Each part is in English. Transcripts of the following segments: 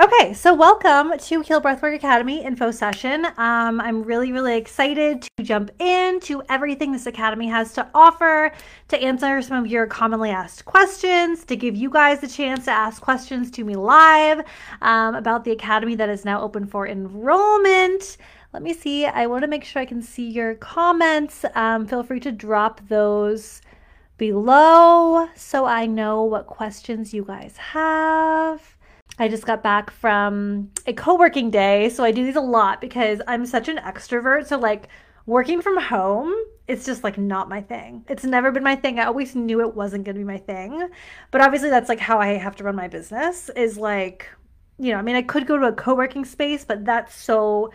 Okay, so welcome to Heal Breathwork Academy info session. Um, I'm really, really excited to jump into everything this academy has to offer, to answer some of your commonly asked questions, to give you guys the chance to ask questions to me live um, about the academy that is now open for enrollment. Let me see. I want to make sure I can see your comments. Um, feel free to drop those below so I know what questions you guys have. I just got back from a co working day. So I do these a lot because I'm such an extrovert. So, like, working from home, it's just like not my thing. It's never been my thing. I always knew it wasn't going to be my thing. But obviously, that's like how I have to run my business is like, you know, I mean, I could go to a co working space, but that's so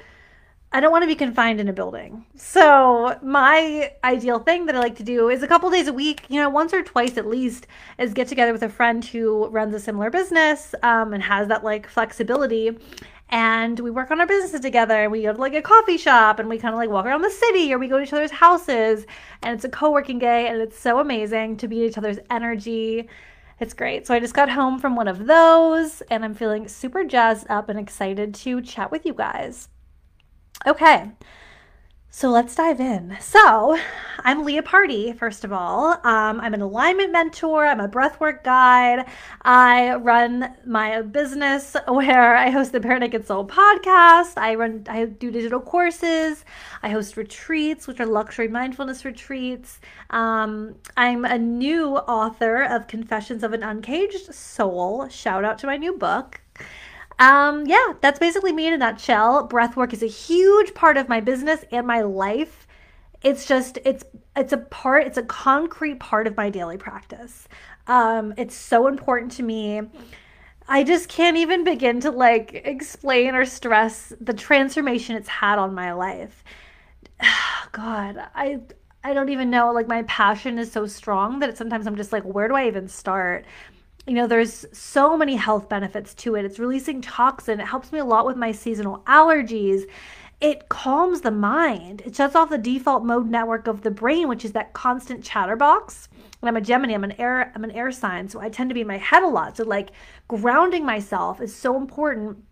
I don't want to be confined in a building. So, my ideal thing that I like to do is a couple days a week, you know, once or twice at least, is get together with a friend who runs a similar business um, and has that like flexibility. And we work on our businesses together. And we go to like a coffee shop and we kind of like walk around the city or we go to each other's houses. And it's a co working day and it's so amazing to be each other's energy. It's great. So I just got home from one of those and I'm feeling super jazzed up and excited to chat with you guys. Okay, so let's dive in. So, I'm Leah Party, first of all. Um, I'm an alignment mentor, I'm a breathwork guide. I run my business where I host the Bare Naked Soul podcast. I run, I do digital courses. I host retreats, which are luxury mindfulness retreats. Um, I'm a new author of Confessions of an Uncaged Soul. Shout out to my new book. Um, yeah, that's basically me in a nutshell. Breathwork is a huge part of my business and my life. It's just it's it's a part, it's a concrete part of my daily practice. Um, it's so important to me. I just can't even begin to like explain or stress the transformation it's had on my life. God, I I don't even know. Like my passion is so strong that sometimes I'm just like, where do I even start? You know, there's so many health benefits to it. It's releasing toxin. It helps me a lot with my seasonal allergies. It calms the mind. It shuts off the default mode network of the brain, which is that constant chatterbox. And I'm a Gemini. I'm an air. I'm an air sign, so I tend to be in my head a lot. So like grounding myself is so important.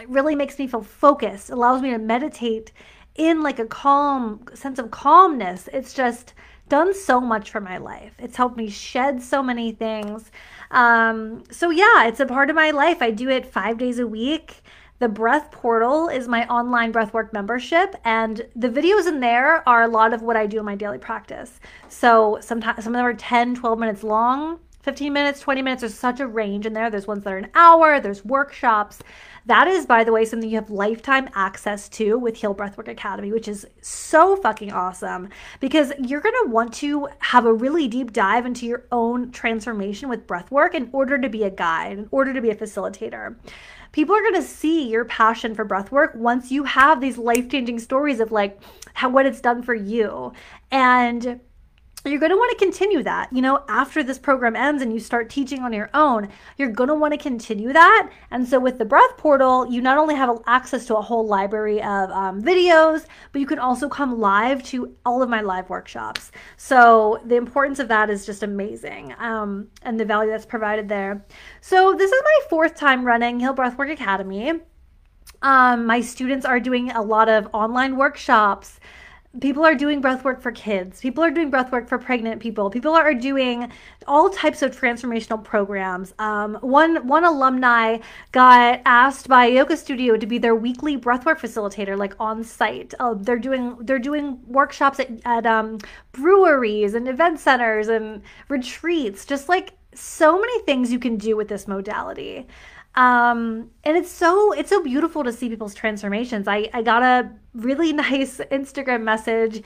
It really makes me feel focused. Allows me to meditate in like a calm sense of calmness. It's just done so much for my life. It's helped me shed so many things. Um, so yeah, it's a part of my life. I do it five days a week. The Breath Portal is my online breathwork membership, and the videos in there are a lot of what I do in my daily practice. So sometimes some of them are 10, 12 minutes long. 15 minutes, 20 minutes, there's such a range in there. There's ones that are an hour, there's workshops. That is, by the way, something you have lifetime access to with Heal Breathwork Academy, which is so fucking awesome because you're to want to have a really deep dive into your own transformation with breathwork in order to be a guide, in order to be a facilitator people are to see your passion for breathwork once you have these life-changing stories of like how what it's done for you and you're going to want to continue that. You know, after this program ends and you start teaching on your own, you're going to want to continue that. And so, with the Breath Portal, you not only have access to a whole library of um, videos, but you can also come live to all of my live workshops. So, the importance of that is just amazing um, and the value that's provided there. So, this is my fourth time running Heal Breathwork Academy. Um, my students are doing a lot of online workshops people are doing breath work for kids. People are doing breath work for pregnant people. People are doing all types of transformational programs. Um, one one alumni got asked by a yoga studio to be their weekly breathwork facilitator like on site. Uh, they're doing they're doing workshops at, at um, breweries and event centers and retreats. Just like so many things you can do with this modality um, and it's so it's so beautiful to see people's transformations. I I got a really nice Instagram message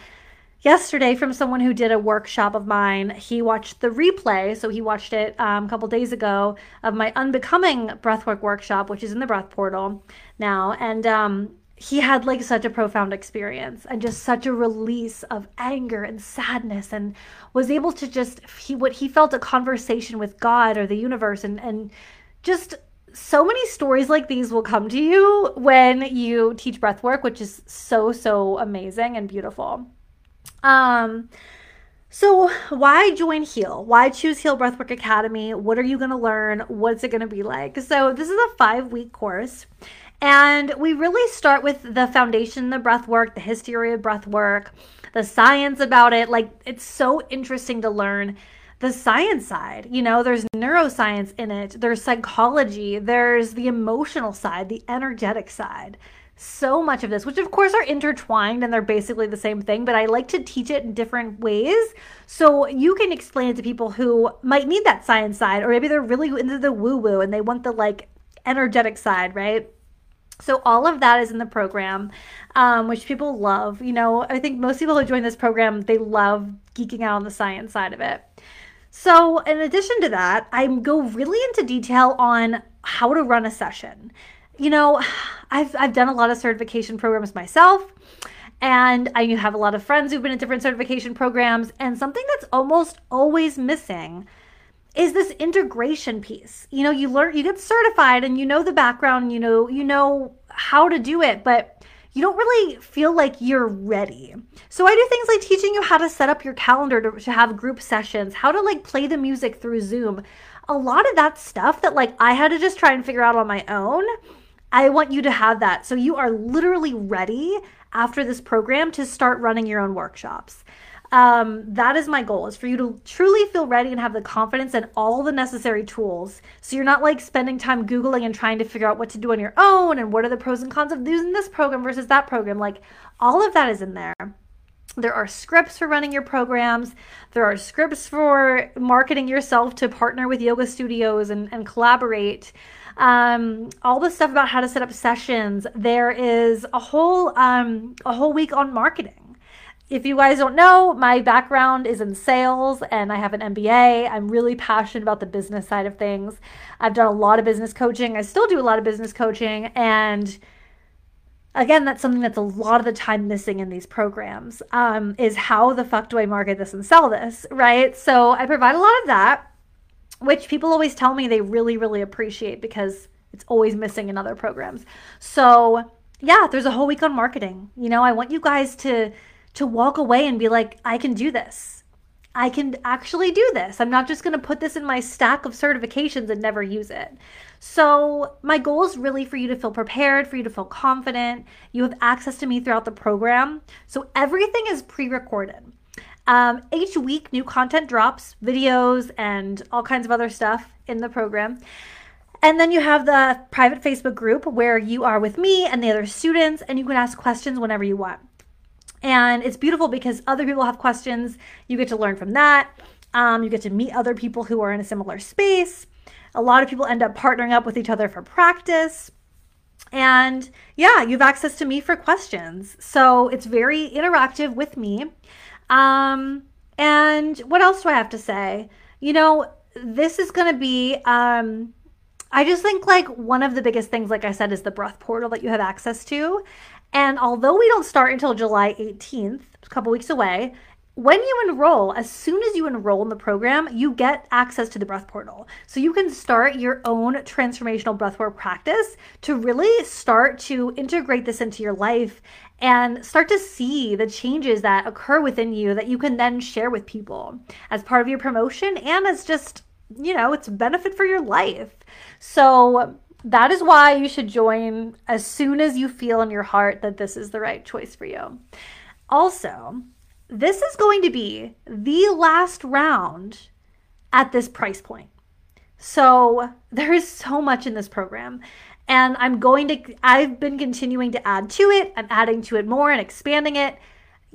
yesterday from someone who did a workshop of mine. He watched the replay, so he watched it um, a couple days ago of my unbecoming breathwork workshop, which is in the breath portal now, and um, he had like such a profound experience and just such a release of anger and sadness and was able to just he what he felt a conversation with God or the universe and and just so many stories like these will come to you when you teach breath work, which is so, so amazing and beautiful. Um, So, why join Heal? Why choose Heal Breathwork Academy? What are you going to learn? What's it going to be like? So, this is a five week course. And we really start with the foundation, the breath work, the history of breath work, the science about it. Like, it's so interesting to learn the science side. You know, there's neuroscience in it, there's psychology, there's the emotional side, the energetic side so much of this, which of course are intertwined and they're basically the same thing, but I like to teach it in different ways so you can explain it to people who might need that science side, or maybe they're really into the woo woo and they want the like energetic side, right? So all of that is in the program, um, which people love. You know, I think most people who join this program they love geeking out on the science side of it. So in addition to that, I go really into detail on how to run a session you know, I've I've done a lot of certification programs myself. And I have a lot of friends who've been in different certification programs. And something that's almost always missing is this integration piece. You know, you learn, you get certified, and you know the background. You know, you know how to do it, but you don't really feel like you're ready. So I do things like teaching you how to set up your calendar to, to have group sessions, how to like play the music through Zoom. A lot of that stuff that like I had to just try and figure out on my own I want you to have that. So you are literally ready after this program to start running your own workshops. Um, that is my goal is for you to truly feel ready and have the confidence and all the necessary tools. So you're not like spending time googling and trying to figure out what to do on your own and what are the pros and cons of using this program versus that program. Like all of that is in there. There are scripts for running your programs. There are scripts for marketing yourself to partner with yoga studios and, and collaborate. Um, all the stuff about how to set up sessions. There is a whole um, a whole week on marketing. If you guys don't know, my background is in sales and I have an MBA. I'm really passionate about the business side of things. I've done a lot of business coaching. I still do a lot of business coaching and again that's something that's a lot of the time missing in these programs um, is how the fuck do i market this and sell this right so i provide a lot of that which people always tell me they really, really appreciate because it's always missing in other programs. So, yeah, there's a whole week on marketing. You know, I want you guys to to walk away and be like, I can do this. I can actually do this. I'm not just going to put this in my stack of certifications and never use it. So, my goal is really for you to feel prepared, for you to feel confident. You have access to me throughout the program. So, everything is pre recorded. Um, each week, new content drops, videos, and all kinds of other stuff in the program. And then you have the private Facebook group where you are with me and the other students, and you can ask questions whenever you want. And it's beautiful because other people have questions. You get to learn from that. Um, you get to meet other people who are in a similar space. A lot of people end up partnering up with each other for practice. And yeah, you have access to me for questions. So it's very interactive with me. Um, and what else do I have to say? You know, this is going to be, um, I just think like one of the biggest things, like I said, is the breath portal that you have access to. And although we don't start until July 18th, a couple weeks away, when you enroll, as soon as you enroll in the program, you get access to the breath portal. So you can start your own transformational breathwork practice to really start to integrate this into your life and start to see the changes that occur within you that you can then share with people as part of your promotion and as just, you know, it's benefit for your life. So that is why you should join as soon as you feel in your heart that this is the right choice for you. Also, this is going to be the last round at this price point. So there is so much in this program. And I'm going to, I've been continuing to add to it. I'm adding to it more and expanding it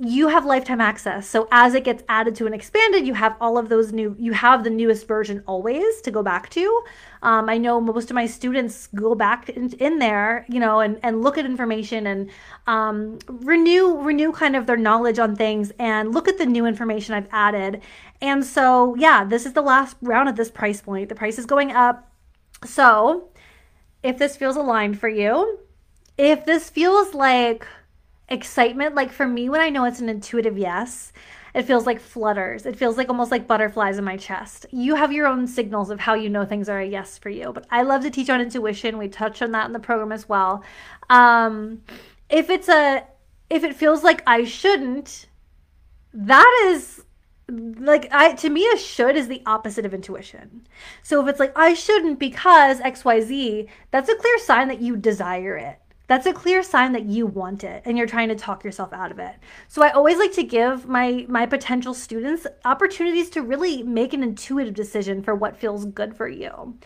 you have lifetime access. So as it gets added to and expanded, you have all of those new, you have the newest version always to go back to. Um, I know most of my students go back in, in there, you know, and, and look at information and um, renew, renew kind of their knowledge on things and look at the new information I've added. And so, yeah, this is the last round at this price point. The price is going up. So if this feels aligned for you, if this feels like, excitement. Like for me, when I know it's an intuitive yes, it feels like flutters. It feels like almost like butterflies in my chest. You have your own signals of how you know things are a yes for you. But I love to teach on intuition. We touch on that in the program as well. Um, if it's a if it feels like I shouldn't, that is like I to me a should is the opposite of intuition. So if it's like I shouldn't because XYZ, that's a clear sign that you desire it. That's a clear sign that you want it and you're trying to talk yourself out of it. So I always like to give my my potential students opportunities to really make an intuitive decision for what feels good for you.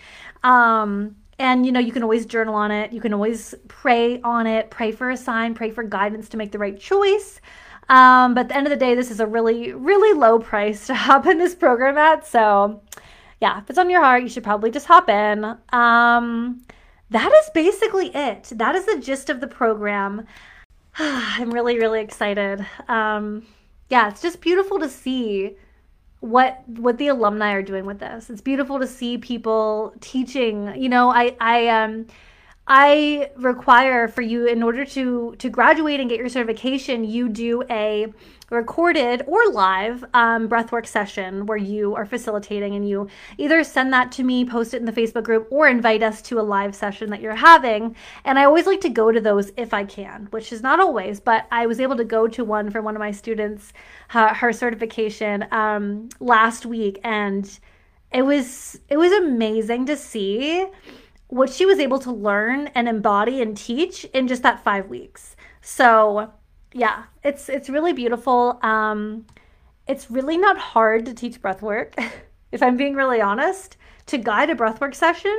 Um and you know, you can always journal on it. You can always pray on it, pray for a sign, pray for guidance to make the right choice. Um, but at the end of the day, this is a really, really low price to hop in this program at. So, yeah, if it's on your heart, you should probably just hop in. Um, that is basically it. That is the gist of the program. I'm really, really excited. Um, yeah, it's just beautiful to see what what the alumni are doing with this. It's beautiful to see people teaching. You know, I I um I require for you in order to to graduate and get your certification, you do a recorded or live um, breathwork session where you are facilitating and you either send that to me, post it in the Facebook group, or invite us to a live session that you're having. And I always like to go to those if I can, which is not always, but I was able to go to one for one of my students, her, her certification um, last week, and it was it was amazing to see what she was able to learn and embody and teach in just that five weeks. So yeah, it's it's really beautiful. Um, it's really not hard to teach breath work, if I'm being really honest. To guide a breathwork session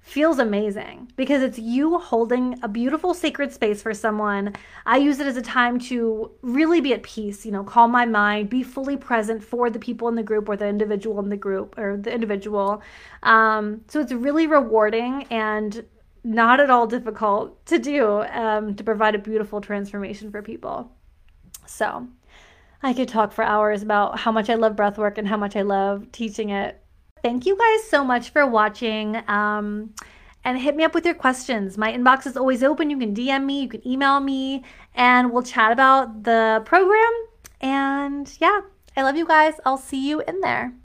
feels amazing because it's you holding a beautiful sacred space for someone. I use it as a time to really be at peace, you know, calm my mind, be fully present for the people in the group or the individual in the group or the individual. Um, so it's really rewarding and not at all difficult to do um, to provide a beautiful transformation for people. So I could talk for hours about how much I love breathwork and how much I love teaching it Thank you guys so much for watching. Um, and hit me up with your questions. My inbox is always open. You can DM me, you can email me, and we'll chat about the program. And yeah, I love you guys. I'll see you in there.